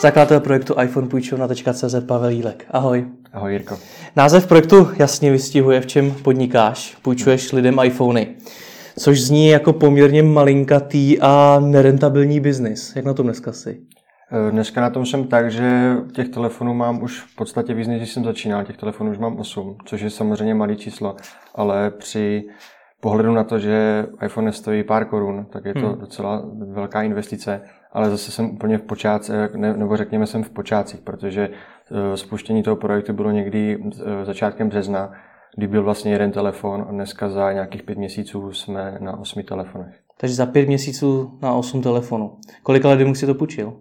Zakladatel projektu iPhonepůjčovna.cz Pavel Jílek. Ahoj. Ahoj Jirko. Název projektu jasně vystihuje, v čem podnikáš. Půjčuješ lidem iPhony. Což zní jako poměrně malinkatý a nerentabilní biznis. Jak na tom dneska jsi? Eh, dneska na tom jsem tak, že těch telefonů mám už v podstatě víc, než jsem začínal. Těch telefonů už mám 8, což je samozřejmě malý číslo, ale při pohledu na to, že iPhone stojí pár korun, tak je to hmm. docela velká investice, ale zase jsem úplně v počátcích, ne, nebo řekněme jsem v počátcích, protože eh, spuštění toho projektu bylo někdy eh, začátkem března, kdy byl vlastně jeden telefon a dneska za nějakých pět měsíců jsme na osmi telefonech. Takže za pět měsíců na osm telefonů. Kolika lidem si to půjčil?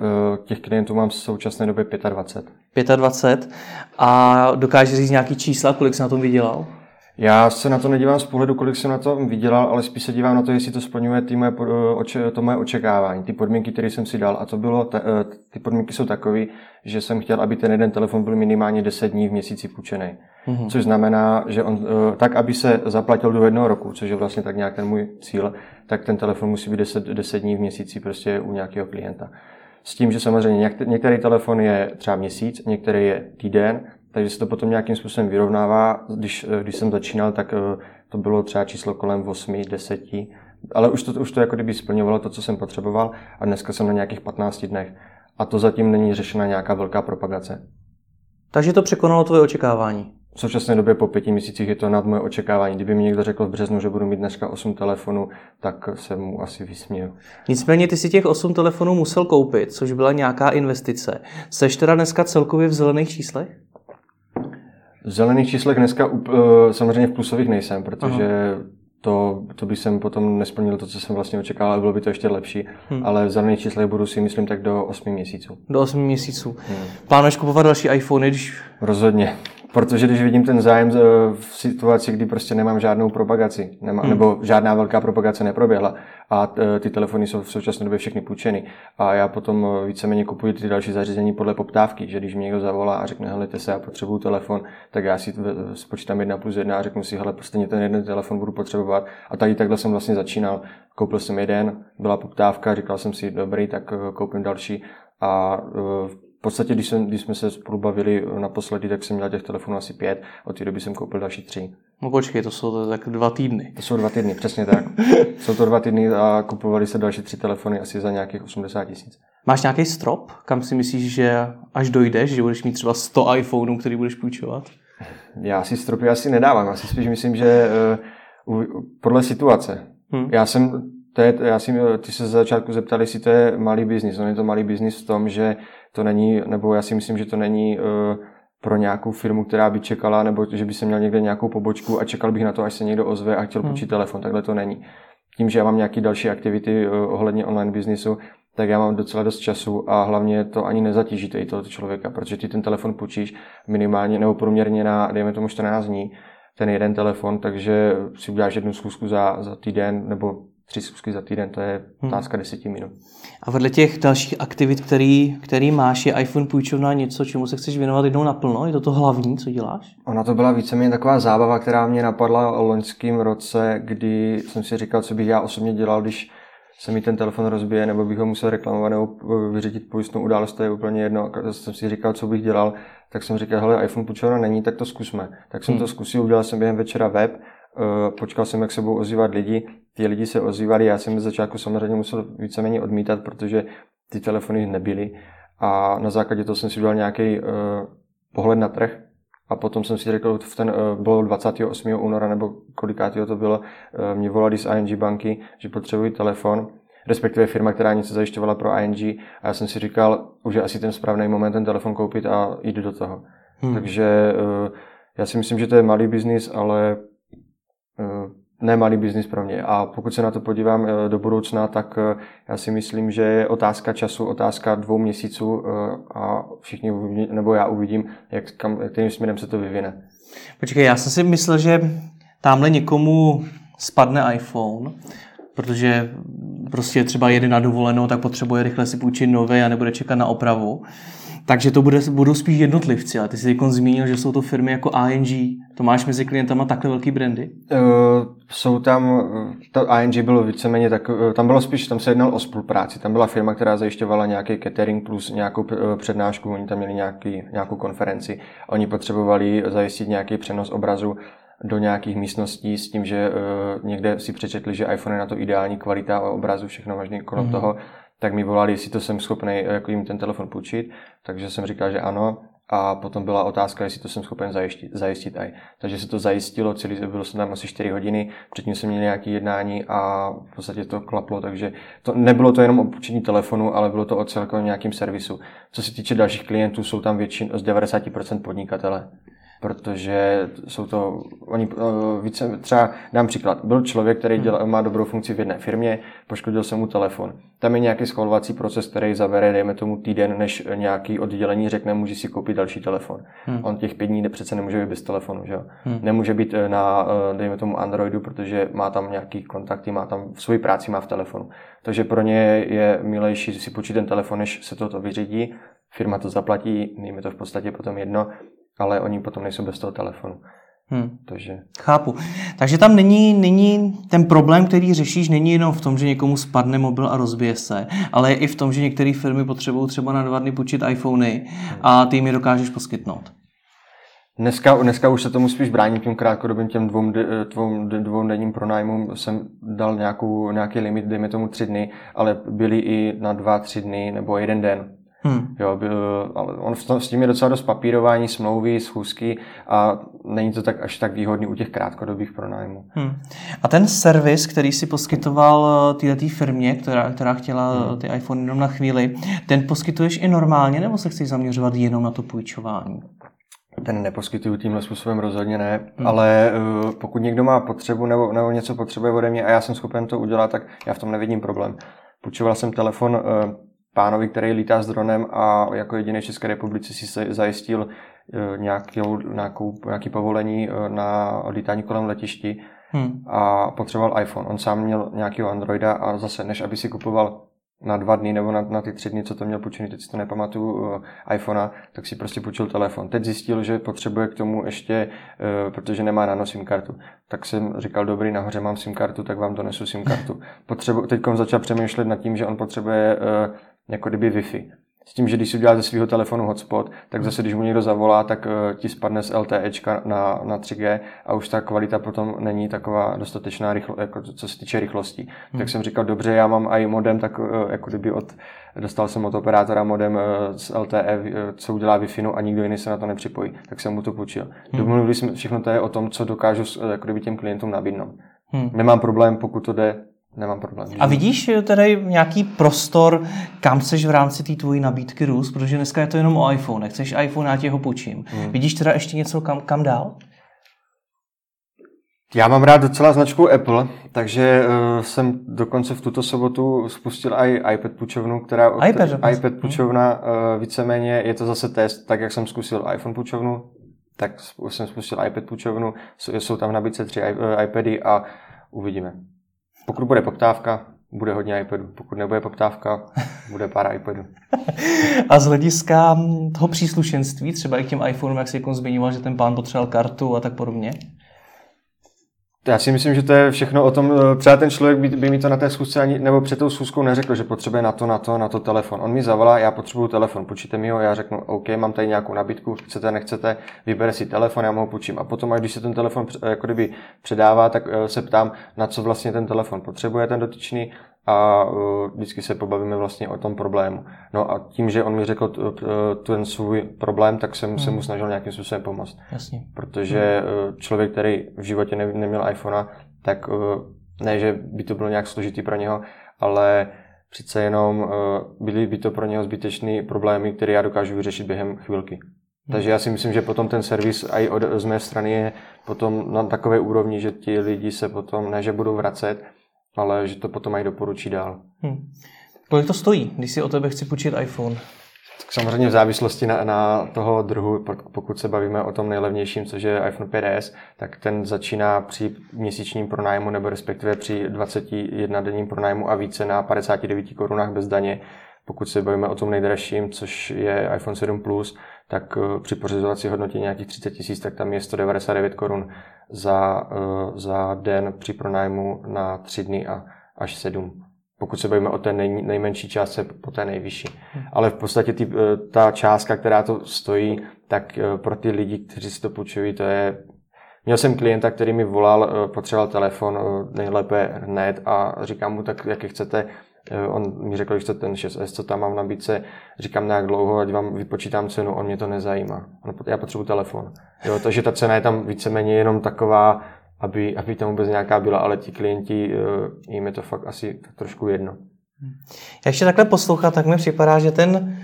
Eh, těch klientů mám v současné době 25. 25. A dokáže říct nějaký čísla, kolik jsi na tom vydělal? Já se na to nedívám z pohledu, kolik jsem na to vydělal, ale spíš se dívám na to, jestli to splňuje ty moje, eh, to moje očekávání, ty podmínky, které jsem si dal. A to bylo, eh, ty podmínky jsou takové, že jsem chtěl, aby ten jeden telefon byl minimálně 10 dní v měsíci půjčený. Mm-hmm. Což znamená, že on, tak, aby se zaplatil do jednoho roku, což je vlastně tak nějak ten můj cíl, tak ten telefon musí být 10, 10 dní v měsíci prostě u nějakého klienta. S tím, že samozřejmě některý telefon je třeba měsíc, některý je týden, takže se to potom nějakým způsobem vyrovnává. Když, eh, když jsem začínal, tak eh, to bylo třeba číslo kolem 8, 10, ale už to, už to jako kdyby splňovalo to, co jsem potřeboval a dneska jsem na nějakých 15 dnech. A to zatím není řešena nějaká velká propagace. Takže to překonalo tvoje očekávání? V současné době po pěti měsících je to nad moje očekávání. Kdyby mi někdo řekl v březnu, že budu mít dneska 8 telefonů, tak se mu asi vysměju. Nicméně ty si těch 8 telefonů musel koupit, což byla nějaká investice. Seš teda dneska celkově v zelených číslech? V zelených číslech dneska eh, samozřejmě v plusových nejsem, protože Aha. to, to by jsem potom nesplnil to, co jsem vlastně očekával, bylo by to ještě lepší, hmm. ale v zelených číslech budu si myslím tak do 8 měsíců. Do 8 měsíců. Hmm. Plánuješ kupovat další iPhony, když... Rozhodně. Protože když vidím ten zájem v situaci, kdy prostě nemám žádnou propagaci, nemá, hmm. nebo žádná velká propagace neproběhla a e, ty telefony jsou v současné době všechny půjčeny a já potom e, víceméně kupuji ty další zařízení podle poptávky, že když mi někdo zavolá a řekne, hele, se, já potřebuju telefon, tak já si spočítám jedna plus jedna a řeknu si, hele, stejně ten jeden telefon budu potřebovat. A tady takhle jsem vlastně začínal. Koupil jsem jeden, byla poptávka, říkal jsem si, dobrý, tak koupím další a v podstatě, když, jsem, když jsme se spolu bavili naposledy, tak jsem měl těch telefonů asi pět, od té doby jsem koupil další tři. No počkej, to jsou to tak dva týdny. To jsou dva týdny, přesně tak. jsou to dva týdny a kupovali se další tři telefony asi za nějakých 80 tisíc. Máš nějaký strop, kam si myslíš, že až dojdeš, že budeš mít třeba 100 iPhoneů, který budeš půjčovat? Já si stropy asi nedávám, já si spíš myslím, že uh, podle situace. Hmm. Já jsem, to je, já si, ty se za začátku zeptali, jestli to je malý biznis. No je to malý biznis v tom, že to není, nebo já si myslím, že to není uh, pro nějakou firmu, která by čekala, nebo že by se měl někde nějakou pobočku a čekal bych na to, až se někdo ozve a chtěl hmm. počít telefon. Takhle to není. Tím, že já mám nějaké další aktivity uh, ohledně online biznisu, tak já mám docela dost času a hlavně to ani nezatíží tady toho člověka, protože ty ten telefon půjčíš minimálně nebo průměrně na, dejme tomu 14 dní, ten jeden telefon, takže si uděláš jednu schůzku za, za týden nebo tři schůzky za týden, to je hmm. otázka hmm. deseti minut. A vedle těch dalších aktivit, který, který máš, je iPhone půjčovna něco, čemu se chceš věnovat jednou naplno? Je to to hlavní, co děláš? Ona to byla víceméně taková zábava, která mě napadla v loňském roce, kdy jsem si říkal, co bych já osobně dělal, když se mi ten telefon rozbije, nebo bych ho musel reklamovat, nebo vyřídit pojistnou událost, to je úplně jedno. A jsem si říkal, co bych dělal, tak jsem říkal, hele, iPhone půjčovna není, tak to zkusme. Tak jsem hmm. to zkusil, udělal jsem během večera web, počkal jsem, jak se budou ozývat lidi. Ty lidi se ozývali, já jsem z začátku samozřejmě musel víceméně odmítat, protože ty telefony nebyly. A na základě toho jsem si udělal nějaký uh, pohled na trh. A potom jsem si řekl, v ten, uh, bylo 28. února, nebo kolikátého to bylo, uh, mě volali z ING banky, že potřebují telefon, respektive firma, která něco zajišťovala pro ING. A já jsem si říkal, už je asi ten správný moment ten telefon koupit a jít do toho. Hmm. Takže uh, já si myslím, že to je malý biznis, ale Eh, nemalý biznis pro mě. A pokud se na to podívám eh, do budoucna, tak eh, já si myslím, že je otázka času, otázka dvou měsíců a všichni uvidí, nebo já uvidím, jak, kam, kterým směrem se to vyvine. Počkej, já jsem si myslel, že tamhle někomu spadne iPhone, protože prostě třeba jede na dovolenou, tak potřebuje rychle si půjčit nový a nebude čekat na opravu. Takže to bude, budou spíš jednotlivci, ale ty jsi teď zmínil, že jsou to firmy jako ING. To máš mezi klientama takhle velký brandy? Uh, jsou tam, to ING bylo víceméně tak, tam bylo spíš, tam se jednalo o spolupráci. Tam byla firma, která zajišťovala nějaký catering plus nějakou přednášku, oni tam měli nějaký, nějakou konferenci. Oni potřebovali zajistit nějaký přenos obrazu do nějakých místností s tím, že uh, někde si přečetli, že iPhone je na to ideální kvalita obrazu, všechno možné kolem mm-hmm. toho, tak mi volali, jestli to jsem schopný eh, jako jim ten telefon půjčit, takže jsem říkal, že ano. A potom byla otázka, jestli to jsem schopen zajistit, zajistit aj. Takže se to zajistilo, celý, bylo jsem tam asi 4 hodiny, předtím jsem měl nějaké jednání a v podstatě to klaplo, takže to, nebylo to jenom o půjčení telefonu, ale bylo to o celkovém nějakým servisu. Co se týče dalších klientů, jsou tam většin, z 90% podnikatele protože jsou to, oni uh, více, třeba dám příklad, byl člověk, který dělá, hmm. má dobrou funkci v jedné firmě, poškodil se mu telefon. Tam je nějaký schvalovací proces, který zabere, dejme tomu týden, než nějaký oddělení řekne, může si koupit další telefon. Hmm. On těch pět dní přece nemůže být bez telefonu, že jo? Hmm. Nemůže být eh, na, eh, dejme tomu Androidu, protože má tam nějaký kontakty, má tam svoji práci má v telefonu. Takže pro ně je milejší si počít ten telefon, než se to vyřídí, firma to zaplatí, nejme to v podstatě potom jedno, ale oni potom nejsou bez toho telefonu. Hmm. Takže... Chápu. Takže tam není, není ten problém, který řešíš, není jenom v tom, že někomu spadne mobil a rozbije se, ale je i v tom, že některé firmy potřebují třeba na dva dny počít iPhony a ty jim je dokážeš poskytnout. Dneska, dneska už se tomu spíš brání tím krátkodobým těm dvou, dvou, dvou denním pronájmům. Jsem dal nějakou, nějaký limit, dejme tomu tři dny, ale byly i na dva, tři dny nebo jeden den. Hmm. Jo, byl, ale on s tím je docela dost papírování, smlouvy, schůzky a není to tak až tak výhodný u těch krátkodobých pronájmů. Hmm. A ten servis, který si poskytoval eh, této firmě, která, která chtěla hmm. ty iPhone jenom na chvíli, ten poskytuješ i normálně, nebo se chceš zaměřovat jenom na to půjčování? Ten neposkytuju tímhle způsobem rozhodně ne, hmm. ale uh, pokud někdo má potřebu nebo, nebo něco potřebuje ode mě a já jsem schopen to udělat, tak já v tom nevidím problém. Půjčoval jsem telefon uh, pánovi, který lítá s dronem a jako jediný v České republice si zajistil eh, nějakou, nějakou, nějaký povolení eh, na lítání kolem letišti hmm. a potřeboval iPhone. On sám měl nějakého Androida a zase, než aby si kupoval na dva dny nebo na, na ty tři dny, co to měl půjčený, teď si to nepamatuju, uh, iPhonea, tak si prostě půjčil telefon. Teď zjistil, že potřebuje k tomu ještě, uh, protože nemá nano SIM kartu. Tak jsem říkal, dobrý, nahoře mám SIM kartu, tak vám donesu SIM kartu. Potřebu, teď začal přemýšlet nad tím, že on potřebuje uh, jako kdyby Wi-Fi. S tím, že když si udělá ze svého telefonu hotspot, tak zase, když mu někdo zavolá, tak uh, ti spadne z LTE na, na 3G a už ta kvalita potom není taková dostatečná, rychlo, jako co se týče rychlosti. Hmm. Tak jsem říkal, dobře, já mám i modem, tak uh, jako kdyby od, dostal jsem od operátora modem uh, z LTE, co udělá Wi-Fi a nikdo jiný se na to nepřipojí. Tak jsem mu to půjčil. Hmm. Domluvili jsme, všechno to je o tom, co dokážu jako kdyby těm klientům nabídnout. Hmm. Nemám problém, pokud to jde nemám problém. A vidíš tady nějaký prostor, kam chceš v rámci té tvojí nabídky růst, protože dneska je to jenom o iPhone. Chceš iPhone, já ti ho půjčím. Hmm. Vidíš teda ještě něco kam, kam dál? Já mám rád docela značku Apple, takže uh, jsem dokonce v tuto sobotu spustil i iPad půjčovnu, která iPad, která, iPad půjčovna uh, víceméně je to zase test, tak jak jsem zkusil iPhone půjčovnu, tak jsem spustil iPad půjčovnu, jsou tam v nabídce tři iPady a uvidíme. Pokud bude poptávka, bude hodně iPadů. Pokud nebude poptávka, bude pár iPadů. A z hlediska toho příslušenství, třeba i k těm iPhoneům, jak jsi zmiňoval, že ten pán potřeboval kartu a tak podobně? Já si myslím, že to je všechno o tom, eh, třeba ten člověk by, by mi to na té schůzce ani, nebo před tou schůzkou neřekl, že potřebuje na to, na to, na to telefon. On mi zavolá, já potřebuju telefon, počíte mi ho, já řeknu, OK, mám tady nějakou nabídku, chcete, nechcete, vybere si telefon, já mu ho půjčím. A potom, až když se ten telefon jako kdyby předává, tak eh, se ptám, na co vlastně ten telefon potřebuje ten dotyčný, a uh, vždycky se pobavíme vlastně o tom problému. No a tím, že on mi řekl ten svůj problém, tak jsem hmm. se mu snažil nějakým způsobem pomoct. Jasně. Protože hmm. člověk, který v životě ne, neměl iPhone, tak uh, ne, že by to bylo nějak složitý pro něho, ale přece jenom byly by to pro něho zbytečné problémy, které já dokážu vyřešit během chvilky. Hmm. Takže já si myslím, že potom ten servis i od, z mé strany je potom na takové úrovni, že ti lidi se potom, ne že budou vracet, ale že to potom mají doporučí dál. Hmm. Kolik to stojí, když si o tebe chci půjčit iPhone? Tak samozřejmě v závislosti na, na toho druhu, pokud se bavíme o tom nejlevnějším, což je iPhone 5s, tak ten začíná při měsíčním pronájmu nebo respektive při 21 denním pronájmu a více na 59 korunách bez daně Pokud se bavíme o tom nejdražším, což je iPhone 7 Plus, tak eh, při pořizovací hodnotě nějakých 30 tisíc, tak tam je 199 korun za, eh, za den při pronájmu na 3 dny a až 7 pokud se bavíme o té nej, nejmenší částce po té nejvyšší. Hmm. Ale v podstatě ty, eh, ta částka, která to stojí, tak pro ty lidi, kteří si to půjčují, to je Měl jsem klienta, který mi volal, potřeboval telefon nejlépe hned a říkám mu, tak jaký chcete, on mi řekl, že chce ten 6S, co tam mám v nabídce, říkám na jak dlouho, ať vám vypočítám cenu, on mě to nezajímá. Já potřebuji telefon. Jo, takže ta cena je tam víceméně jenom taková, aby, aby tam vůbec nějaká byla, ale ti klienti, eh, jim je to fakt asi trošku jedno. Jak ještě takhle poslouchat, tak mi připadá, že ten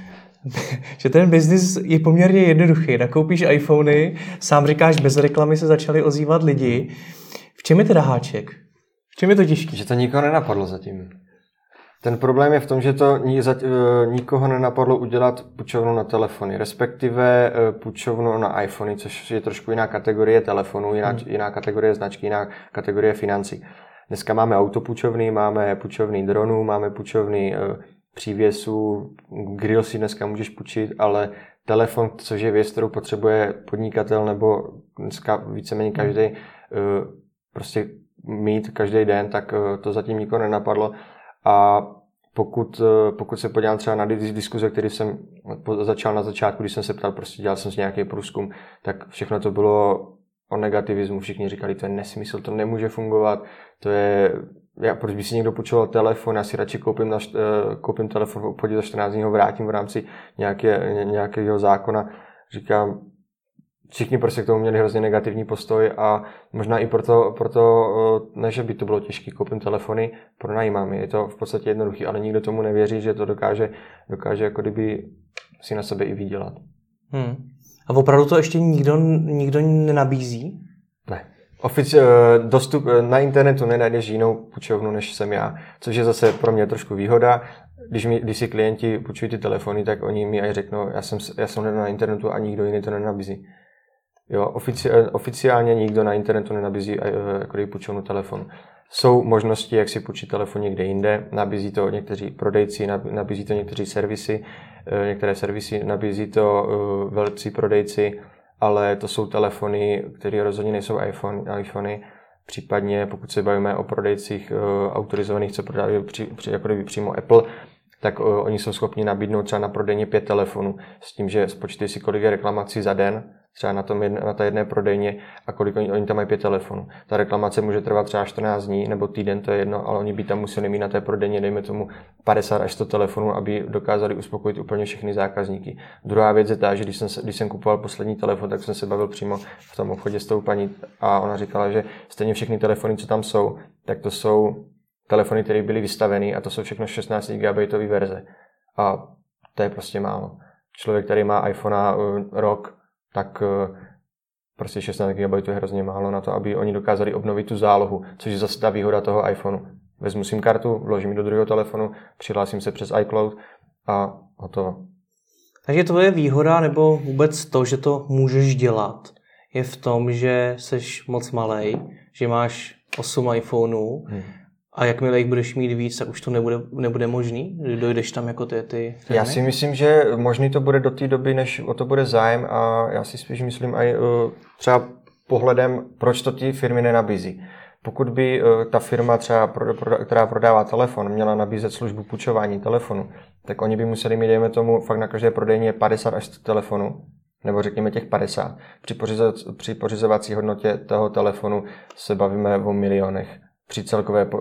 že ten biznis je poměrně jednoduchý. Nakoupíš iPhony, sám říkáš, bez reklamy se začali ozývat lidi. V čem je teda háček? V čem je to těžké? Že to nikoho nenapadlo zatím. Ten problém je v tom, že to e, nikoho nenapadlo udělat půjčovnu na telefony, respektive e, půjčovnu na iPhony, což je trošku jiná kategorie telefonů, jiná, hmm. jiná kategorie značky, jiná kategorie financí. Dneska máme autopůjčovny, máme půjčovny dronů, máme půjčovny e, přívěsů, grill si dneska můžeš půjčit, ale telefon, což je věc, kterou potřebuje podnikatel nebo dneska víceméně každý prostě mít každý den, tak to zatím nikoho nenapadlo. A pokud, eh, pokud se podívám třeba na diskuze, které jsem začal na začátku, když jsem se ptal, prostě dělal jsem si nějaký průzkum, tak všechno to bylo o negativismu. Všichni říkali, to je nesmysl, to nemůže fungovat, to je, já, proč by si někdo půjčoval telefon, já si radši koupím, na, eh, koupím telefon v obchodě za 14 dní ho vrátím v rámci nějaké, nějakého zákona. Říkám, všichni prostě k tomu měli hrozně negativní postoj a možná i proto, proto eh, ne, že by to bylo těžké, koupím telefony, pronajímám je. Je to v podstatě jednoduchý, ale nikdo tomu nevěří, že to dokáže, dokáže jako kdyby si na sebe i vydělat. Hmm. A opravdu to ještě nikdo, nikdo nenabízí? Ne. Ofici- eh, dostup eh, na internetu nenajdeš jinou půjčovnu, než jsem já, což je zase pro mě trošku výhoda. Když, mi, když si klienti půjčují ty telefony, tak oni mi aj řeknou, já jsem, já jsem na internetu a nikdo jiný to nenabízí. Jo, ofici, oficiálně nikdo na internetu nenabízí eh, jako půjčovnu telefon. Jsou možnosti, jak si půjčit telefon někde jinde, nabízí to někteří prodejci, nabízí to někteří servisy, eh, některé servisy nabízí to eh, velcí prodejci, ale to jsou telefony, které rozhodně nejsou iPhone, iPhony, případně pokud se bavíme o prodejcích autorizovaných, co prodávají při, při, jako přímo Apple, tak oni jsou schopni nabídnout třeba na prodejně pět telefonů. S tím, že spočítej si, kolik je reklamací za den třeba na, tom jedne, na té jedné prodejně a kolik oni, oni tam mají pět telefonů. Ta reklamace může trvat třeba 14 dní nebo týden, to je jedno, ale oni by tam museli mít na té prodejně, dejme tomu 50 až 100 telefonů, aby dokázali uspokojit úplně všechny zákazníky. Druhá věc je ta, že když jsem, když jsem kupoval poslední telefon, tak jsem se bavil přímo v tom obchodě s tou paní a ona říkala, že stejně všechny telefony, co tam jsou, tak to jsou telefony, které byly vystaveny a to jsou všechno 16 GB verze. A to je prostě málo. Člověk, který má iPhone uh, rok, tak eh, prostě 16 GB je hrozně málo na to, aby oni dokázali obnovit tu zálohu, což je zase ta výhoda toho iPhoneu. Vezmu SIM kartu, vložím ji do druhého telefonu, přihlásím se přes iCloud a hotovo. Takže tvoje výhoda nebo vůbec to, že to můžeš dělat, je v tom, že jsi moc malý, že máš 8 iPhoneů, hmm. A jakmile jich budeš mít víc, tak už to nebude, nebude možný? Dojdeš tam jako ty, ty? Já si myslím, že možný to bude do té doby, než o to bude zájem a já si spíš myslím i uh, třeba pohledem, proč to ty firmy nenabízí. Pokud by uh, ta firma, třeba, která prodává telefon, měla nabízet službu půjčování telefonu, tak oni by museli mít, dejme tomu, fakt na každé prodejně 50 až 100 telefonů, nebo řekněme těch 50. Při, při pořizovací hodnotě toho telefonu se bavíme o milionech při celkové, uh,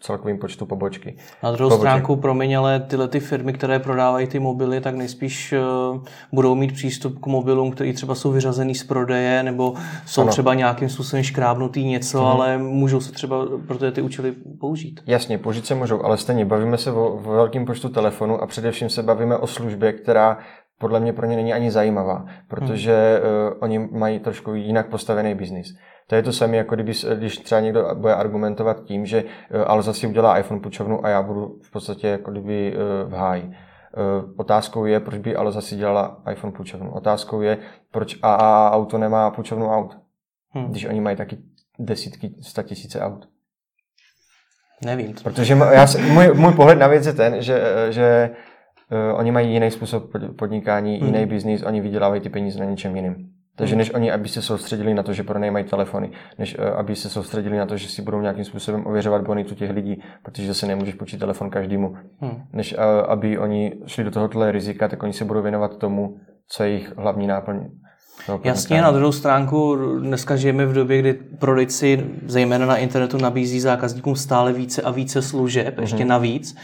celkovým počtu pobočky. Na druhou poboček. stránku, promiň, ale tyhle ty firmy, které prodávají ty mobily, tak nejspíš uh, budou mít přístup k mobilům, které třeba jsou vyřazený z prodeje, nebo jsou ano. třeba nějakým způsobem škrábnutý něco, hmm. ale můžou se třeba pro ty účely použít. Jasně, použít se můžou, ale stejně bavíme se o, o velkém počtu telefonů a především se bavíme o službě, která podle mě pro ně není ani zajímavá, protože hmm. uh, oni mají trošku jinak postavený biznis. To je to samé, jako kdyby, když třeba někdo bude argumentovat tím, že eh, Alza si udělá iPhone půjčovnu a já budu v podstatě jako kdyby eh, v háji. Eh, otázkou je, proč by Alza si dělala iPhone půjčovnu. Otázkou je, proč AA auto nemá půjčovnu aut, hmm. když oni mají taky desítky, sta tisíce aut. Nevím. Protože já, můj, můj pohled na věc je ten, že, že uh, oni mají jiný způsob podnikání, hmm. jiný biznis, oni vydělávají ty peníze na něčem jiném. Takže hmm. než oni, aby se soustředili na to, že pronajímají telefony, než uh, aby se soustředili na to, že si budou nějakým způsobem ověřovat bonitu těch lidí, protože se nemůžeš počít telefon každému, hmm. než uh, aby oni šli do tohohle rizika, tak oni se budou věnovat tomu, co je jejich hlavní náplň. Jasně, na druhou stránku dneska žijeme v době, kdy prodejci zejména na internetu nabízí zákazníkům stále více a více služeb, mm-hmm. ještě navíc.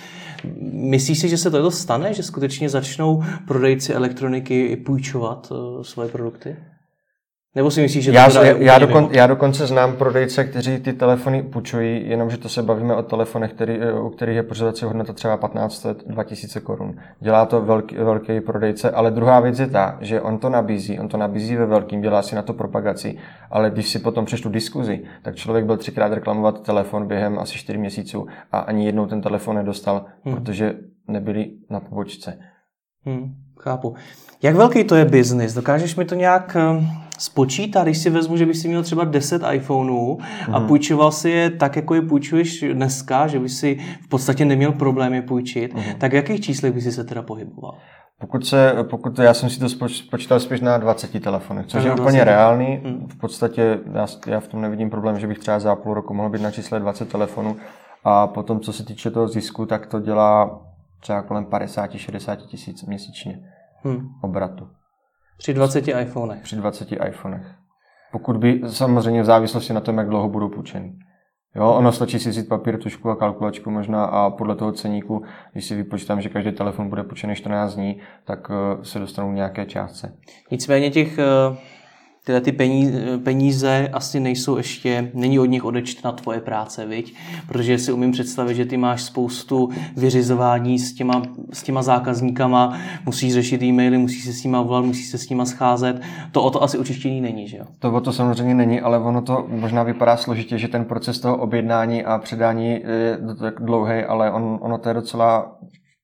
Myslíš si, že se to stane, že skutečně začnou prodejci elektroniky půjčovat uh, svoje produkty? Nebo si myslíš, že to já, já, já, dokon, já dokonce znám prodejce, kteří ty telefony půjčují, jenomže to se bavíme o telefonech, který, u kterých je pořadací hodnota třeba 15 2000 korun. Dělá to velký, velký prodejce, ale druhá věc je ta, že on to nabízí, on to nabízí ve velkým, dělá si na to propagaci, ale když si potom přečtu diskuzi, tak člověk byl třikrát reklamovat telefon během asi 4 měsíců a ani jednou ten telefon nedostal, hmm. protože nebyli na pobočce. Hmm, chápu. Jak velký to je biznis? Dokážeš mi to nějak eh, spočítat, když si vezmu, že bych si měl třeba 10 iPhoneů a mhm. půjčoval si je tak, jako je půjčuješ dneska, že by si v podstatě neměl problémy půjčit, mm. tak v jakých číslech by si se teda pohyboval? Pokud, se, pokud já jsem si to spočítal spíš na 20 telefonech, což je úplně reálný. Mhm. V podstatě já, já v tom nevidím problém, že bych třeba za půl roku mohl být na čísle 20 telefonů. A potom, co se týče toho zisku, tak to dělá třeba kolem 50-60 tisíc měsíčně hmm. obratu. Při 20 iPhonech. Při 20 iPhonech. Pokud by, samozřejmě v závislosti na tom, jak dlouho budou půjčený. Jo, ono stačí si vzít papír, tušku a kalkulačku možná a podle toho ceníku, když si vypočítám, že každý telefon bude půjčený 14 dní, tak eh, se dostanou nějaké částce. Nicméně těch eh, tyhle ty peníze, peníze asi nejsou ještě, není od nich odečtena tvoje práce, viď? Protože si umím představit, že ty máš spoustu vyřizování s těma, s těma zákazníkama, musíš řešit e-maily, musíš se s nima volat, musíš se s nima scházet. To o to asi očištění není, že jo? To o to samozřejmě není, ale ono to možná vypadá složitě, že ten proces toho objednání a předání je tak dlouhý, ale on, ono to je docela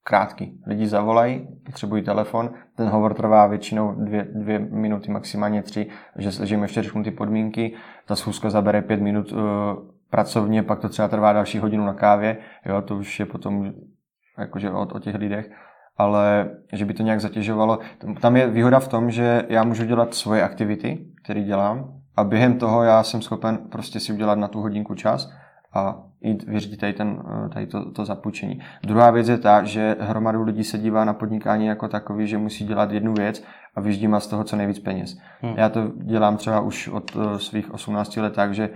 krátký. Lidi zavolají, potřebují telefon, ten hovor trvá většinou dvě, dvě minuty, maximálně tři, že, že jim ještě řeknu ty podmínky, ta schůzka zabere pět minut uh, pracovně, pak to třeba trvá další hodinu na kávě, jo, to už je potom jakože o, o těch lidech, ale že by to nějak zatěžovalo. Tam je výhoda v tom, že já můžu dělat svoje aktivity, které dělám, a během toho já jsem schopen prostě si udělat na tu hodinku čas a jít vyřídit tady, ten, eh, tady to, to zapůjčení. Druhá věc je ta, že hromadu lidí se dívá na podnikání jako takový, že musí dělat jednu věc a vyždí z toho co nejvíc peněz. Hmm. Já to dělám třeba už od uh, svých 18 let tak, že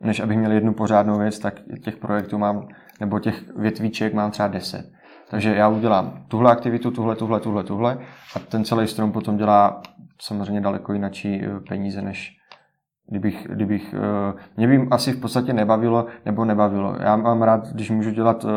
než abych měl jednu pořádnou věc, tak těch projektů mám, nebo těch větvíček mám třeba 10. Takže já udělám tuhle aktivitu, tuhle, tuhle, tuhle, tuhle a ten celý strom potom dělá samozřejmě daleko jinačí eh, peníze, než, Kdybych, kdybych, uh, mě by asi v podstatě nebavilo, nebo nebavilo. Já mám rád, když můžu dělat uh,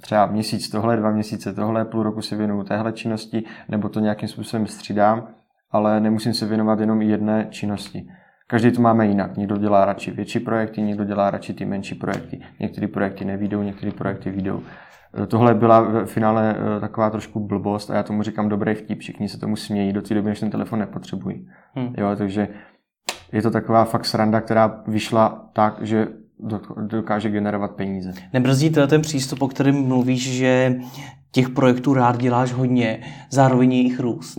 třeba měsíc tohle, dva měsíce tohle, půl roku si věnuju téhle činnosti, nebo to nějakým způsobem střídám, ale nemusím se věnovat jenom jedné činnosti. Každý to máme jinak. Někdo dělá radši větší projekty, někdo dělá radši ty menší projekty. Některé projekty nevídou, některé projekty výjdou. Eh, tohle byla v finále taková trošku blbost a já tomu říkám dobrý vtip. Všichni se tomu smějí do té doby, než ten telefon nepotřebují. Hmm. Jo, takže je to taková fakt sranda, která vyšla tak, že dokáže generovat peníze. Nebrzdí to ten přístup, o kterém mluvíš, že těch projektů rád děláš hodně, zároveň jejich růst?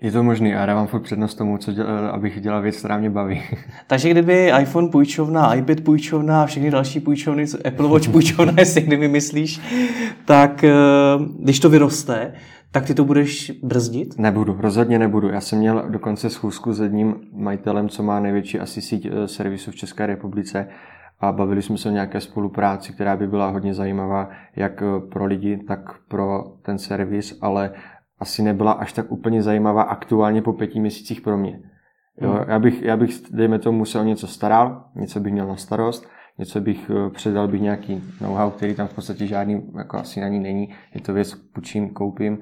Je to možný a dávám furt přednost tomu, co děl, abych dělal věc, která mě baví. Takže kdyby iPhone půjčovna, iPad půjčovna a všechny další půjčovny, Apple Watch půjčovna, jestli kdyby myslíš, tak eh, když to vyroste, tak ty to budeš brzdit? Nebudu, rozhodně nebudu. Já jsem měl dokonce schůzku s jedním majitelem, co má největší asi síť eh, servisů v České republice a bavili jsme se o nějaké spolupráci, která by byla hodně zajímavá jak eh, pro lidi, tak pro ten servis, ale asi nebyla až tak úplně zajímavá aktuálně po pěti měsících pro mě. Jo, hmm. já, bych, já bych, dejme tomu, se o něco staral, něco bych měl na starost, něco bych eh, předal bych nějaký know-how, který tam v podstatě žádný jako asi na ní není. Je to věc, půjčím, koupím,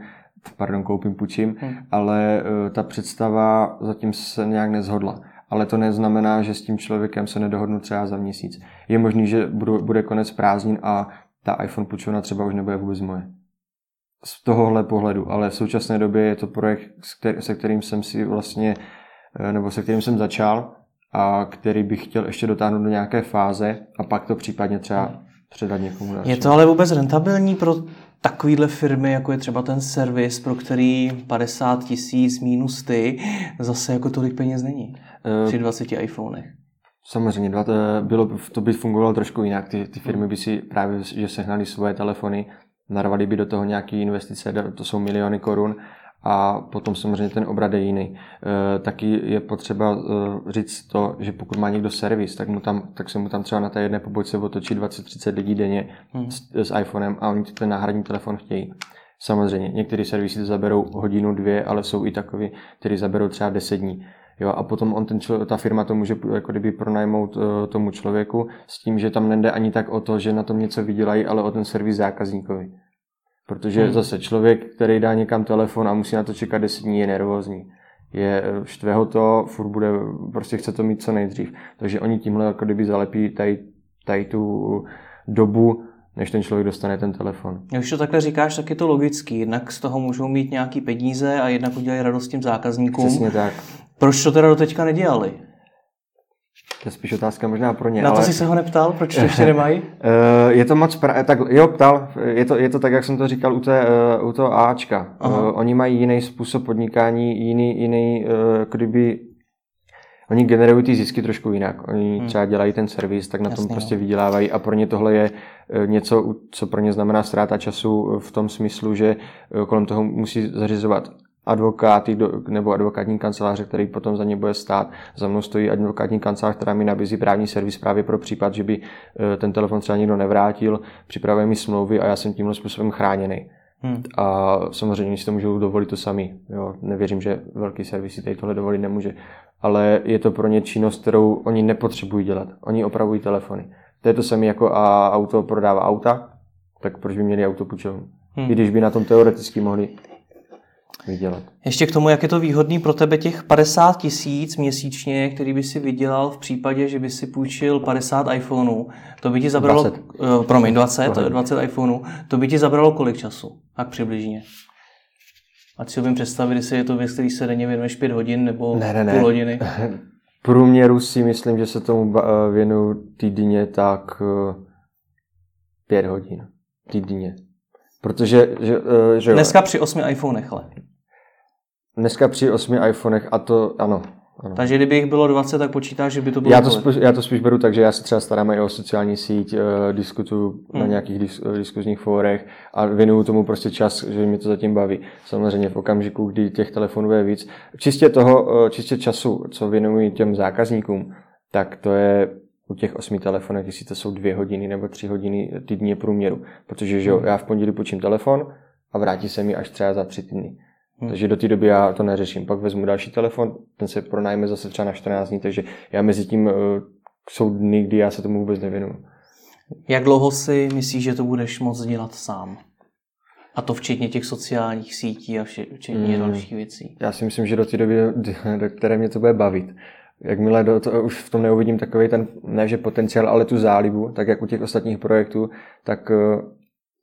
pardon, koupím, půjčím, hmm. ale uh, ta představa zatím se nějak nezhodla. Ale to neznamená, že s tím člověkem se nedohodnu třeba za měsíc. Je možný, že budu, bude konec prázdnin a ta iPhone půjčovna třeba už nebude vůbec moje. Z tohohle pohledu, ale v současné době je to projekt, se kterým jsem si vlastně, eh, nebo se kterým jsem začal a který bych chtěl ještě dotáhnout do nějaké fáze a pak to případně třeba předat někomu dalšímu. Je to ale vůbec rentabilní pro takovýhle firmy, jako je třeba ten servis, pro který 50 tisíc minus ty, zase jako tolik peněz není uh, při 20 iPhonech. Samozřejmě, bylo, to by fungovalo trošku jinak. Ty, ty firmy by si právě, že sehnali svoje telefony, narvali by do toho nějaké investice, to jsou miliony korun a potom samozřejmě ten obrat je jiný. E, taky je potřeba e, říct to, že pokud má někdo servis, tak, mu tam, tak se mu tam třeba na té jedné pobočce otočí 20-30 lidí denně hmm. s, s iPhonem a oni ten náhradní telefon chtějí. Samozřejmě, některé servisy zaberou hodinu, dvě, ale jsou i takový, kteří zaberou třeba 10 dní. Jo, a potom on ten člo, ta firma to může jako kdyby pronajmout uh, tomu člověku s tím, že tam nejde ani tak o to, že na tom něco vydělají, ale o ten servis zákazníkovi. Protože hmm. zase člověk, který dá někam telefon a musí na to čekat 10 dní, je nervózní. Je, štve ho to, furt bude, prostě chce to mít co nejdřív. Takže oni tímhle jako kdyby zalepí tady, tady tu dobu, než ten člověk dostane ten telefon. Když to takhle říkáš, tak je to logický. Jednak z toho můžou mít nějaký peníze a jednak udělají radost těm zákazníkům. Přesně tak. Proč to teda do teďka nedělali? To je spíš otázka možná pro ně. Na to ale... jsi se ho neptal? Proč to ještě nemají? Eh, je to moc... Pra... Tak jo, ptal. Je to, je to tak, jak jsem to říkal u, té, eh, u toho Ačka. Aha. Oni mají jiný způsob podnikání, jiný, jiný kdyby Oni generují ty zisky trošku jinak. Oni hmm. třeba dělají ten servis, tak na Jasně, tom prostě jo. vydělávají a pro ně tohle je něco, co pro ně znamená ztráta času v tom smyslu, že kolem toho musí zařizovat advokáty nebo advokátní kanceláře, který potom za ně bude stát. Za mnou stojí advokátní kancelář, která mi nabízí právní servis právě pro případ, že by eh, ten telefon třeba někdo nevrátil, připravuje mi smlouvy a já jsem tímhle způsobem chráněný. Hmm. A samozřejmě si to můžou dovolit to sami. Jo. Nevěřím, že velký servis tady tohle dovolit nemůže. Ale je to pro ně činnost, kterou oni nepotřebují dělat. Oni opravují telefony. To je to samé jako a auto prodává auta, tak proč by měli auto půjčovat? Hmm. I když by na tom teoreticky mohli vydělat. Ještě k tomu, jak je to výhodný pro tebe těch 50 tisíc měsíčně, který by si vydělal v případě, že by si půjčil 50 iPhoneů. To by ti zabralo, 20. Uh, promiň, 20, 20, 20 iPhoneů. To by ti zabralo kolik času? Tak přibližně. Ať si umím představit, jestli je to věc, který se denně věnuješ 5 hodin nebo ne, ne, ne. půl hodiny. průměru si myslím, že se tomu eh, věnuju týdně tak 5 eh, hodin. Týdně. Protože, že, že Dneska při 8 iPhonech, ale. Dneska při osmi iPhonech a to, ano. ano. Takže kdyby jich bylo 20, tak počítáš, že by to bylo já to, spíš, já to spíš beru tak, že já se třeba starám i o sociální síť, uh, diskutuju hmm. na nějakých dis, diskuzních fórech a věnuju tomu prostě čas, že mě to zatím baví. Samozřejmě v okamžiku, kdy těch telefonů je víc. Čistě toho, uh, čistě času, co věnuji těm zákazníkům, tak to je u těch osmi telefonech, jestli to jsou dvě hodiny nebo tři hodiny týdně průměru. Protože že jo, hmm. já v pondělí počím telefon a vrátí se mi až třeba za tři týdny. Hmm. Takže do té doby já to neřeším. Pak vezmu další telefon, ten se pronajme zase třeba na 14 dní, takže já mezi tím uh, jsou dny, kdy já se tomu vůbec nevěnuju. Jak dlouho si myslíš, že to budeš moct dělat sám? A to včetně těch sociálních sítí a včetně hmm. dalších věcí. Já si myslím, že do té doby, do které mě to bude bavit. Jakmile do to, už v tom neuvidím takový ten, ne že potenciál, ale tu zálibu, tak jak u těch ostatních projektů, tak uh,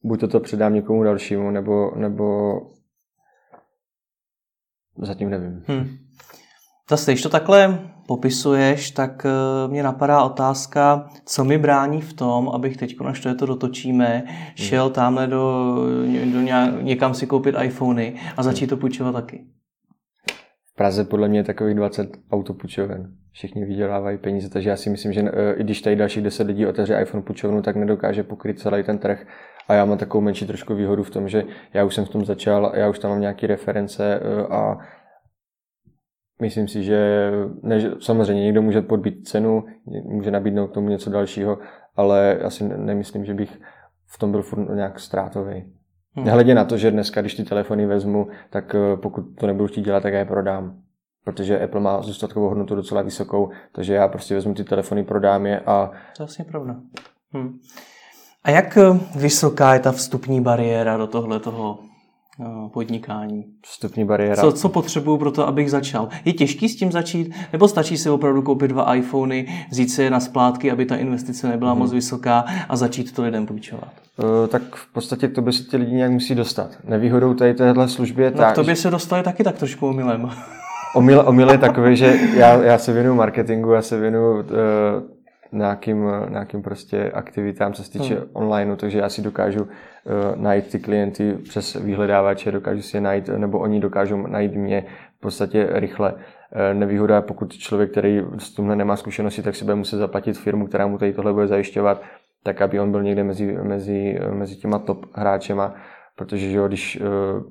buď to, to předám někomu dalšímu, nebo, nebo Zatím nevím. Hmm. Zase, když to takhle popisuješ, tak eh, mě napadá otázka, co mi brání v tom, abych teď, až to je to dotočíme, hmm. šel tamhle do, do nějak, někam si koupit iPhony a začít to půjčovat taky. V Praze podle mě je takových 20 autopůjčoven. Všichni vydělávají peníze, takže já si myslím, že eh, i když tady dalších 10 lidí otevře iPhone půjčovnu, tak nedokáže pokryt celý ten trh. A já mám takovou menší trošku výhodu v tom, že já už jsem v tom začal, já už tam mám nějaké reference eh, a myslím si, že ne, samozřejmě někdo může podbít cenu, může nabídnout k tomu něco dalšího, ale asi nemyslím, že bych v tom byl furt nějak ztrátový. Hmm. Nehledě na to, že dneska, když ty telefony vezmu, tak eh, pokud to nebudu chtít dělat, tak já je prodám. Protože Apple má zůstatkovou hodnotu docela vysokou, takže já prostě vezmu ty telefony, prodám je a... To je vlastně pravda. Hmm. A jak eh, vysoká je ta vstupní bariéra do tohle toho eh, podnikání? Vstupní bariéra. Co, co potřebuju pro to, abych začal? Je těžký s tím začít? Nebo stačí si opravdu koupit dva iPhony, vzít si je na splátky, aby ta investice nebyla hmm. moc vysoká a začít to lidem půjčovat? Uh, tak v podstatě k tobě se ty lidi nějak musí dostat. Nevýhodou tady téhle služby je no, tak, k tobě že... se dostali taky tak trošku omylem. Omyl, omyl je takový, že já, já se věnuju marketingu, já se věnuju uh, nějakým, nějakým prostě aktivitám, co se týče hmm. online, takže já si dokážu uh, najít ty klienty přes vyhledávače, dokážu si je najít, nebo oni dokážou najít mě v podstatě rychle. Uh, nevýhoda, pokud člověk, který s tímhle nemá zkušenosti, tak si bude muset zaplatit firmu, která mu tady tohle bude zajišťovat, tak aby on byl někde mezi, mezi, mezi těma top hráčema, protože že jo, když uh,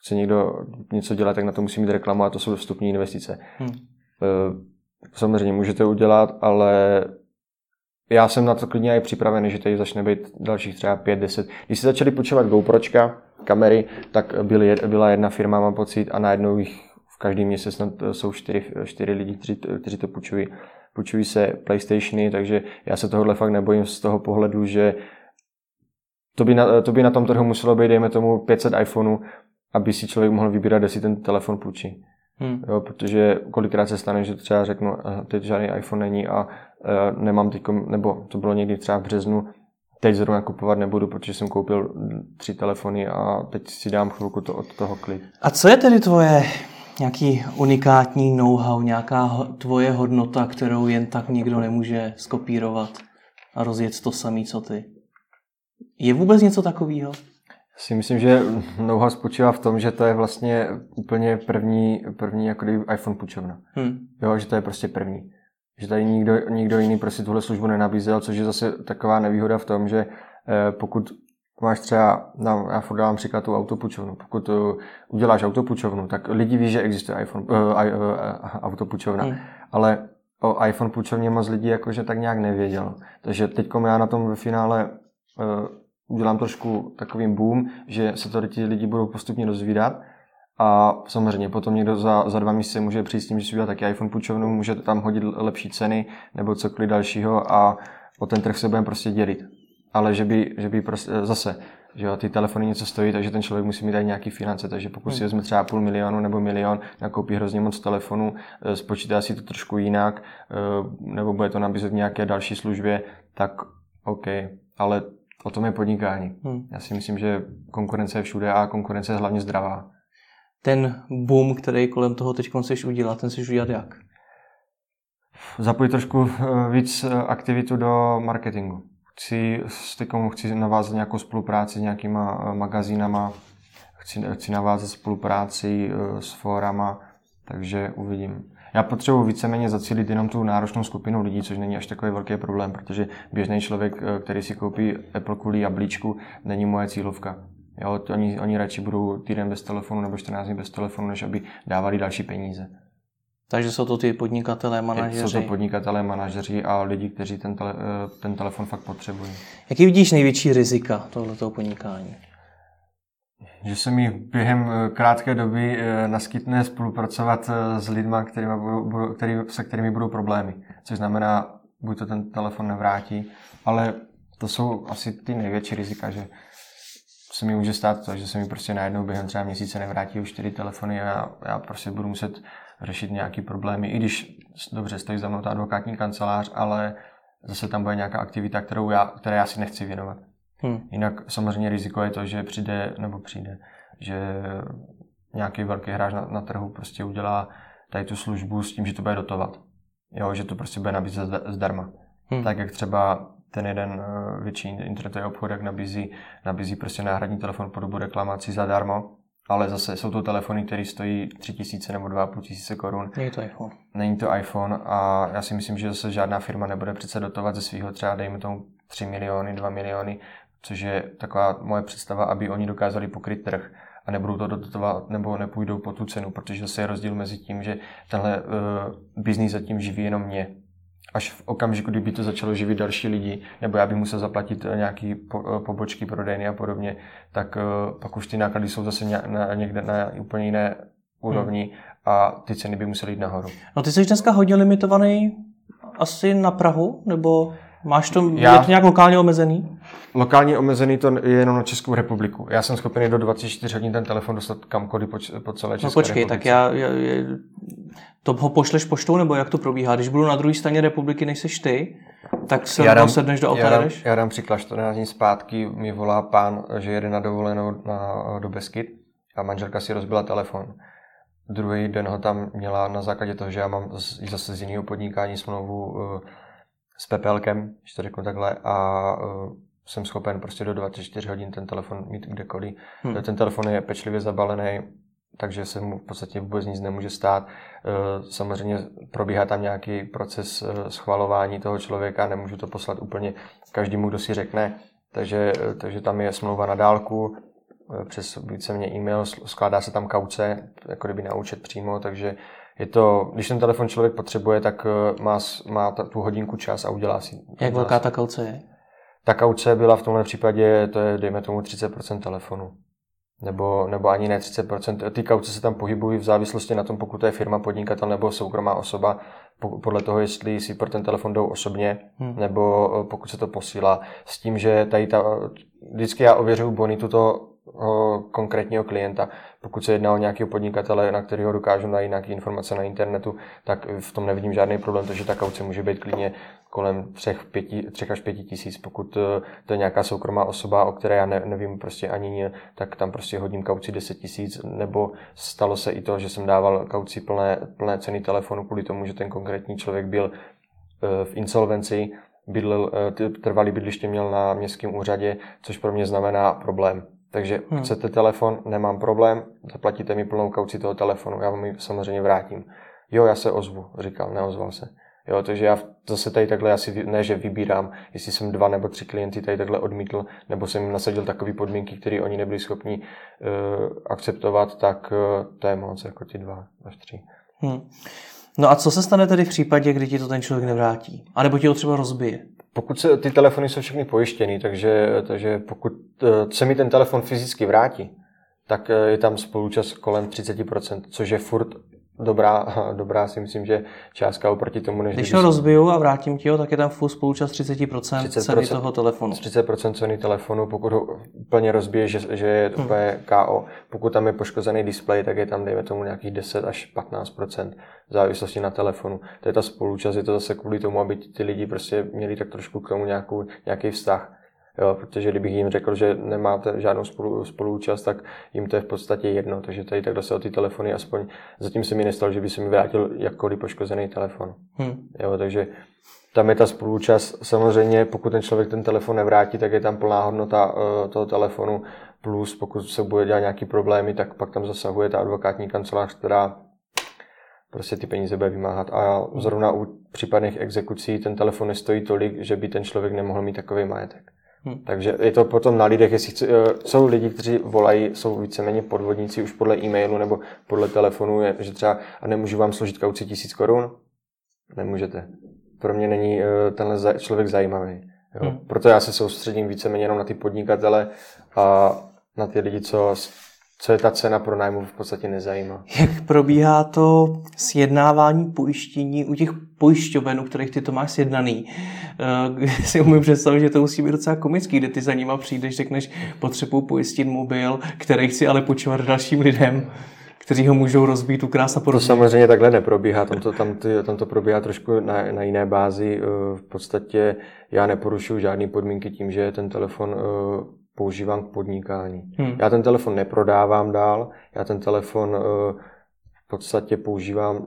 chce někdo něco dělat, tak na to musí mít reklamu a to jsou vstupní investice. Hmm. Samozřejmě můžete udělat, ale já jsem na to klidně i připravený, že tady začne být dalších třeba 5-10. Když se začali počívat GoPročka, kamery, tak byly, byla jedna firma, mám pocit, a najednou jich v každý měsíc snad jsou čtyři, čtyři lidi, kteří, kteří to půjčují. Půjčují se PlayStationy, takže já se tohohle fakt nebojím z toho pohledu, že to by na, to by na tom trhu muselo být, dejme tomu, 500 iPhoneů, aby si člověk mohl vybírat, jestli ten telefon půjčí. Hmm. Jo, protože kolikrát se stane, že třeba řeknu, teď žádný iPhone není a uh, nemám teď, nebo to bylo někdy třeba v březnu, teď zrovna kupovat nebudu, protože jsem koupil tři telefony a teď si dám chvilku to od toho klid. A co je tedy tvoje nějaký unikátní know-how, nějaká tvoje hodnota, kterou jen tak nikdo nemůže skopírovat a rozjet to samý, co ty? Je vůbec něco takového? Si myslím, že know spočívá v tom, že to je vlastně úplně první, první jako iPhone půjčovna. Hmm. Jo, že to je prostě první. Že tady nikdo, nikdo jiný prostě tuhle službu nenabízel, což je zase taková nevýhoda v tom, že eh, pokud máš třeba, no, já furt dávám příklad tu autopučovnu, pokud uh, uděláš autopučovnu, tak lidi ví, že existuje iPhone, uh, uh, uh, autopučovna, hmm. ale o iPhone půjčovně moc lidí jakože tak nějak nevěděl. Takže teď já na tom ve finále uh, udělám trošku takovým boom, že se to ti lidi budou postupně dozvídat a samozřejmě potom někdo za, za dva měsíce může přijít s tím, že si udělá taky iPhone půjčovnu, může tam hodit lepší ceny nebo cokoliv dalšího a o ten trh se budeme prostě dělit. Ale že by, že by prostě, zase, že jo, ty telefony něco stojí, takže ten člověk musí mít i nějaký finance, takže pokud si hmm. vezme třeba půl milionu nebo milion, nakoupí hrozně moc telefonů, eh, spočítá si to trošku jinak, eh, nebo bude to nabízet v nějaké další službě, tak OK. Ale O tom je podnikání. Hmm. Já si myslím, že konkurence je všude a konkurence je hlavně zdravá. Ten boom, který kolem toho teď chceš udělat, ten chceš udělat jak? Zapojit trošku eh, víc eh, aktivitu do marketingu. Chci, s chci navázat nějakou spolupráci s nějakýma eh, magazínama, chci, chci navázat spolupráci s fórama, takže uvidím. Já potřebuji víceméně zacílit jenom tu náročnou skupinu lidí, což není až takový velký problém, protože běžný člověk, eh, který si koupí Apple kvůli jablíčku, není moje cílovka. Jo, oni, oni radši budou týden bez telefonu nebo 14 dní bez telefonu, než aby dávali další peníze. Takže jsou to ty podnikatelé, manažeři? Jsou to podnikatelé, manažeři a lidi, kteří ten, tele, eh, ten telefon fakt potřebují. Jaký vidíš největší rizika tohoto podnikání? Že se mi během eh, krátké doby eh, naskytne spolupracovat eh, s lidmi, který, se kterými budou problémy. Což znamená, buď to ten telefon nevrátí, ale to jsou asi ty největší rizika, že se mi může stát to, že se mi prostě najednou během třeba měsíce nevrátí už čtyři telefony a já, já prostě budu muset řešit nějaký problémy, i když dobře stojí za mnou ta advokátní kancelář, ale zase tam bude nějaká aktivita, kterou já, které já si nechci věnovat. Hmm. Jinak samozřejmě riziko je to, že přijde, nebo přijde, že nějaký velký hráč na, na trhu prostě udělá tady tu službu s tím, že to bude dotovat. Jo, že to prostě bude nabízet zdarma. Hmm. Tak jak třeba ten jeden eh, větší internetový obchod, jak nabízí, nabízí prostě náhradní telefon po dobu reklamací zadarmo, ale zase jsou to telefony, které stojí 3000 nebo 2500 korun. Není to iPhone. Není to iPhone a já si myslím, že zase žádná firma nebude přece dotovat ze svého třeba, dejme tomu 3 miliony, 2 miliony což je taková moje představa, aby oni dokázali pokryt trh a nebudou to dotovat nebo nepůjdou po tu cenu, protože zase je rozdíl mezi tím, že tenhle uh, biznis zatím živí jenom mě. Až v okamžiku, kdyby to začalo živit další lidi, nebo já bych musel zaplatit eh, nějaký po, uh, pobočky prodejny a podobně, tak uh, pak už ty náklady jsou zase na, někde na úplně jiné úrovni hmm. a ty ceny by musely jít nahoru. No ty jsi dneska hodně limitovaný asi na Prahu, nebo Máš to, já, je to nějak lokálně omezený? Lokálně omezený to je jenom na Českou republiku. Já jsem schopený do 24 hodin ten telefon dostat kamkoliv po, po celé no České No počkej, republice. tak já, já, já, to ho pošleš poštou, nebo jak to probíhá? Když budu na druhé straně republiky, než seš ty, tak se já dám, sedneš do auta já dám, já dám příklad, 14 dní zpátky mi volá pán, že jede na dovolenou na, do Beskyt a manželka si rozbila telefon. Druhý den ho tam měla na základě toho, že já mám zase z jiného podnikání smlouvu s pepelkem, když to řeknu takhle, a uh, jsem schopen prostě do 24 hodin ten telefon mít kdekoliv. Hmm. Ten telefon je pečlivě zabalený, takže se mu v podstatě vůbec nic nemůže stát. Uh, samozřejmě probíhá tam nějaký proces uh, schvalování toho člověka, nemůžu to poslat úplně každému, kdo si řekne, takže, takže tam je smlouva na dálku, přes víceméně e-mail, skládá se tam kauce, jako kdyby na účet přímo, takže je to, když ten telefon člověk potřebuje, tak eh, má, má tu hodinku čas a udělá si. Jak velká ta kauce je? Ta kauce byla v tomhle případě, to je dejme tomu 30% telefonu. Nebo, nebo ani ne 30%. Ty kauce se tam pohybují v závislosti na tom, pokud to je firma, podnikatel nebo soukromá osoba, podle toho, jestli si pro ten telefon jdou osobně, hmm. nebo eh, pokud se to posílá. S tím, že tady ta, vždycky já ověřuju bonitu toho konkrétního klienta. Pokud se jedná o nějakého podnikatele, na kterého dokážu najít nějaké informace na internetu, tak v tom nevidím žádný problém, protože ta kauce může být klidně kolem 3, 5, 3 až 5 tisíc. Pokud eh, to je nějaká soukromá osoba, o které já ne, nevím prostě ani nie, tak tam prostě hodím kauci 10 tisíc, nebo stalo se i to, že jsem dával kauci plné, plné ceny telefonu kvůli tomu, že ten konkrétní člověk byl eh, v insolvenci, bydlel, eh, trvalý bydliště měl na městském úřadě, což pro mě znamená problém takže hmm. chcete telefon, nemám problém, zaplatíte mi plnou kauci toho telefonu, já vám ji samozřejmě vrátím. Jo, já se ozvu, říkal, neozval se. Jo, takže já zase tady takhle asi ne, že vybírám, jestli jsem dva nebo tři klienty tady takhle odmítl, nebo jsem jim nasadil takové podmínky, které oni nebyli schopni uh, akceptovat, tak uh, to je moc, jako ty dva až tři. Hmm. No a co se stane tedy v případě, kdy ti to ten člověk nevrátí? A nebo ti ho třeba rozbije? Pokud se, ty telefony jsou všechny pojištěny, takže, takže pokud eh, se mi ten telefon fyzicky vrátí, tak eh, je tam spolučas kolem 30%, což je furt dobrá, dobrá si myslím, že částka oproti tomu, než Když ho rozbiju a vrátím ti ho, tak je tam full spolučas 30%, 30% ceny toho telefonu. 30% ceny telefonu, pokud ho úplně rozbije, že, že je hmm. úplně KO. Pokud tam je poškozený displej, tak je tam, dejme tomu, nějakých 10 až 15% v závislosti na telefonu. To je ta spolučas, je to zase kvůli tomu, aby ty lidi prostě měli tak trošku k tomu nějakou, nějaký vztah. Jo, protože kdybych jim řekl, že nemáte žádnou spolu, spoluúčast, tak jim to je v podstatě jedno. Takže tady takhle se o ty telefony aspoň zatím se mi nestalo, že by se mi vrátil jakkoliv poškozený telefon. Hmm. Jo, takže tam je ta spoluúčast. Samozřejmě, pokud ten člověk ten telefon nevrátí, tak je tam plná hodnota uh, toho telefonu. Plus, pokud se bude dělat nějaký problémy, tak pak tam zasahuje ta advokátní kancelář, která prostě ty peníze bude vymáhat. A zrovna u případných exekucí ten telefon nestojí tolik, že by ten člověk nemohl mít takový majetek. Hmm. Takže je to potom na lidech, jestli chci, eh, jsou lidi, kteří volají, jsou víceméně podvodníci už podle e-mailu nebo podle telefonu, je, že třeba a nemůžu vám složit kauci tisíc korun? Nemůžete. Pro mě není eh, tenhle člověk zajímavý. Jo? Hmm. Proto já se soustředím víceméně jenom na ty podnikatele a na ty lidi, co co je ta cena pro nájmu v podstatě nezajímá. Jak probíhá to sjednávání pojištění u těch pojišťoven, u kterých ty to máš sjednaný? Uh, si umím představit, že to musí být docela komický, kde ty za nima přijdeš, řekneš, potřebuji pojistit mobil, který chci ale počívat dalším lidem kteří ho můžou rozbít, ukrást a podobně. To samozřejmě takhle neprobíhá, tam to, tam, ty, tam to probíhá trošku na, na jiné bázi. Eh, v podstatě já neporušuju žádné podmínky tím, že ten telefon eh, používám k podnikání. Hmm. Já ten telefon neprodávám dál, já ten telefon uh, v podstatě používám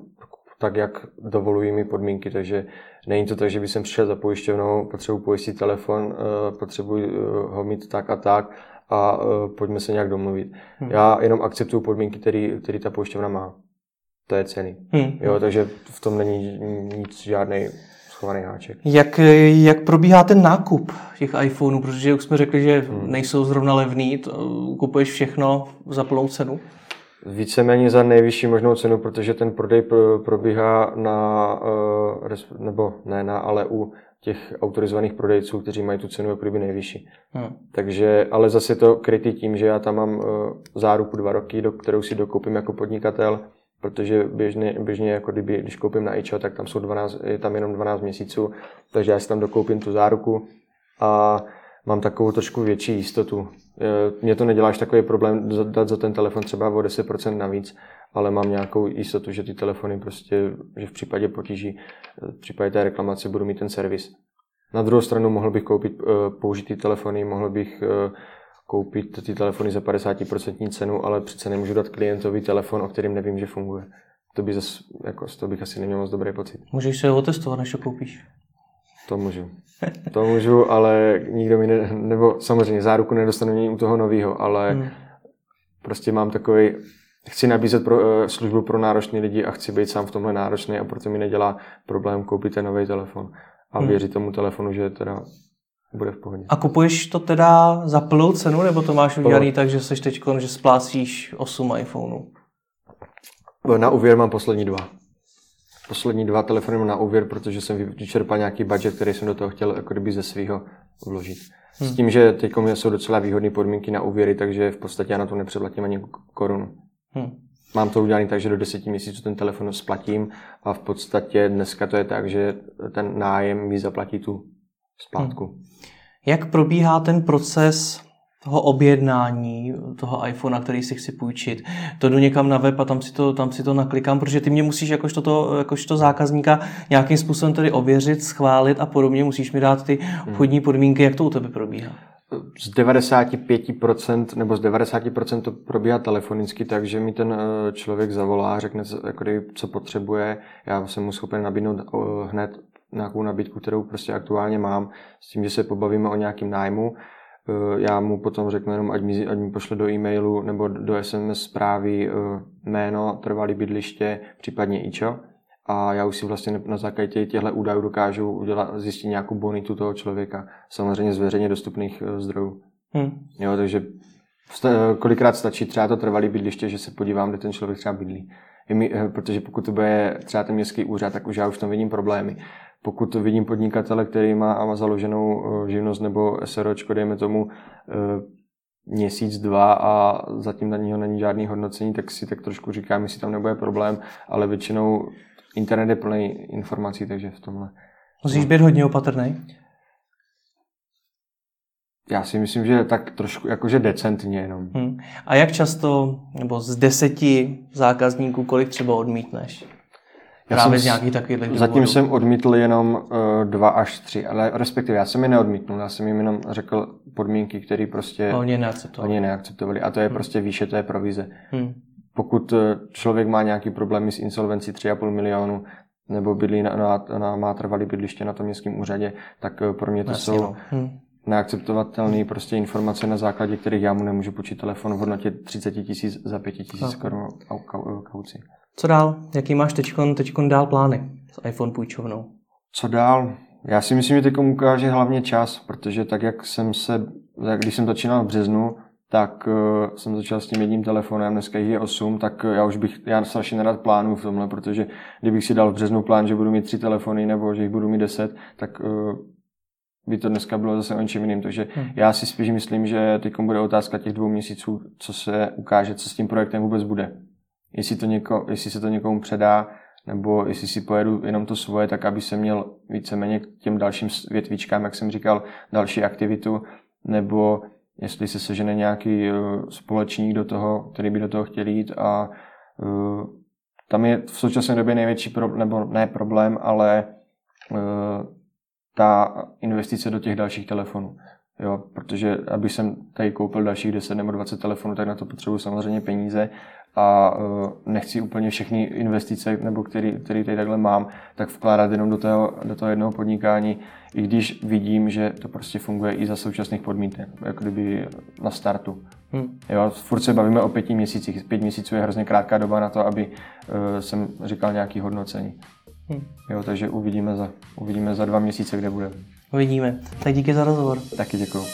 tak, jak dovolují mi podmínky, takže není to tak, že bych jsem přišel za pojišťovnou, potřebuji pojistit telefon, uh, potřebuji uh, ho mít tak a tak a pojďme se nějak domluvit. Hmm. Já jenom akceptuju podmínky, které ta pojišťovna má. To je ceny. Hmm. Jo, takže v tom není nic žádný schovaný háček. Jak, jak probíhá ten nákup těch iPhoneů? Protože už jsme řekli, že hmm. nejsou zrovna levný. To, kupuješ všechno za plnou cenu? Víceméně za nejvyšší možnou cenu, protože ten prodej probíhá na, eh, nebo ne na, ale u těch autorizovaných prodejců, kteří mají tu cenu jako kdyby nejvyšší. Hmm. Takže, ale zase to krytý tím, že já tam mám eh, záruku dva roky, do kterou si dokoupím jako podnikatel, protože běžně, běžně jako kdyby, když koupím na iCho, tak tam jsou 12, je tam jenom 12 měsíců, takže já si tam dokoupím tu záruku a mám takovou trošku větší jistotu. Mně to neděláš takový problém dát za ten telefon třeba o 10% navíc, ale mám nějakou jistotu, že ty telefony prostě, že v případě potíží, v případě té reklamace budu mít ten servis. Na druhou stranu mohl bych koupit uh, použitý telefony, mohl bych koupit ty telefony za 50% cenu, ale přece nemůžu dát klientovi telefon, o kterým nevím, že funguje. To by zase, jako, to bych asi neměl moc dobrý pocit. Můžeš se ho otestovat, než to koupíš. To můžu. To můžu, ale nikdo mi ne, nebo samozřejmě záruku nedostanu u toho nového, ale hmm. prostě mám takový, chci nabízet pro, eh, službu pro náročné lidi a chci být sám v tomhle náročný a proto mi nedělá problém koupit ten nový telefon a hmm. věřit tomu telefonu, že teda bude v pohodě. A kupuješ to teda za plnou cenu, nebo to máš udělaný tak, že jsi teď, že splácíš 8 iPhoneů? Na úvěr mám poslední dva. Poslední dva telefony mám na úvěr, protože jsem vyčerpal nějaký budget, který jsem do toho chtěl jako kdyby ze svého vložit. Hmm. S tím, že teď jsou docela výhodné podmínky na úvěry, takže v podstatě já na to nepředplatím ani korunu. Hmm. Mám to udělané tak, že do deseti měsíců ten telefon splatím a v podstatě dneska to je tak, že ten nájem mi zaplatí tu splátku. Hmm. Jak probíhá ten proces toho objednání toho iPhonea, který si chci půjčit. To jdu někam na web a tam si to, tam si to naklikám, protože ty mě musíš jakožto, to, jakožto zákazníka nějakým způsobem tedy ověřit, schválit a podobně. Musíš mi dát ty obchodní podmínky. Jak to u tebe probíhá? z 95% nebo z 90% to probíhá telefonicky, takže mi ten eh, člověk zavolá, řekne, jako co potřebuje. Já jsem mu schopen nabídnout eh, hned nějakou nabídku, kterou prostě aktuálně mám, s tím, že se pobavíme o nějakým nájmu. Eh, já mu potom řeknu jenom, ať mi, ať mi pošle do e-mailu nebo do SMS zprávy jméno, trvalý bydliště, případně ičo a já už si vlastně na základě těchto údajů dokážu udělat, zjistit nějakou bonitu toho člověka, samozřejmě z veřejně dostupných eh, zdrojů. Hmm. Jo, takže kolikrát stačí třeba to trvalý bydliště, že se podívám, kde ten člověk třeba bydlí. Mi, eh, protože pokud to bude třeba ten městský úřad, tak už já už tam vidím problémy. Pokud vidím podnikatele, který má, má založenou eh, živnost nebo SROčko, dejme tomu měsíc, dva a zatím na něho není žádný hodnocení, tak si tak trošku říkám, jestli tam nebude problém, ale většinou internet je plný informací, takže v tomhle. Musíš být hodně opatrný? Já si myslím, že tak trošku jakože decentně jenom. Hmm. A jak často, nebo z deseti zákazníků, kolik třeba odmítneš? Právě z nějaký takových Zatím jsem odmítl jenom uh, dva až tři, ale respektive já jsem je neodmítnul, já jsem jim jenom řekl podmínky, které prostě oni neakceptovali. Oni neakceptovali. A to je hmm. prostě výše, je provize. Hmm pokud eh, člověk má nějaký problémy s insolvencí 3,5 milionu, nebo bydlí na, na, na, má trvalý bydliště na tom městském úřadě, tak eh, pro mě to Jasně, jsou no. hm. neakceptovatelné prostě informace, na základě kterých já mu nemůžu počít telefon v hodnotě 30 tisíc za 5 tisíc no. korun kauci. Co dál? Jaký máš teďkon, teďkon dál plány s iPhone půjčovnou? Co dál? Já si myslím, že teď ukáže hlavně čas, protože tak, jak jsem se, když jsem začínal v březnu, tak uh, jsem začal s tím jedním telefonem, dneska jich je 8, tak uh, já už bych, já strašně nerad plánu v tomhle, protože kdybych si dal v březnu plán, že budu mít tři telefony nebo že jich budu mít 10, tak uh, by to dneska bylo zase o něčem jiným. Takže hmm. já si spíš myslím, že teď bude otázka těch dvou měsíců, co se ukáže, co s tím projektem vůbec bude. Jestli, to něko, jestli se to někomu předá, nebo jestli si pojedu jenom to svoje, tak aby se měl víceméně k těm dalším větvičkám, jak jsem říkal, další aktivitu, nebo jestli se sežene nějaký eh, společník do toho, který by do toho chtěl jít a eh, tam je v současné době největší problém, nebo ne problém, ale eh, ta investice do těch dalších telefonů. Jo, protože aby jsem tady koupil dalších 10 nebo 20 telefonů, tak na to potřebuji samozřejmě peníze a nechci úplně všechny investice, nebo který, který tady takhle mám, tak vkládat jenom do toho, do toho jednoho podnikání, i když vidím, že to prostě funguje i za současných podmínek, jako kdyby na startu. Hmm. Jo, furt se bavíme o pěti měsících. Pět měsíců je hrozně krátká doba na to, aby uh, jsem říkal nějaký hodnocení. Hmm. Jo, takže uvidíme za, uvidíme za dva měsíce, kde budeme. Uvidíme. Tak díky za rozhovor. Taky děkuji.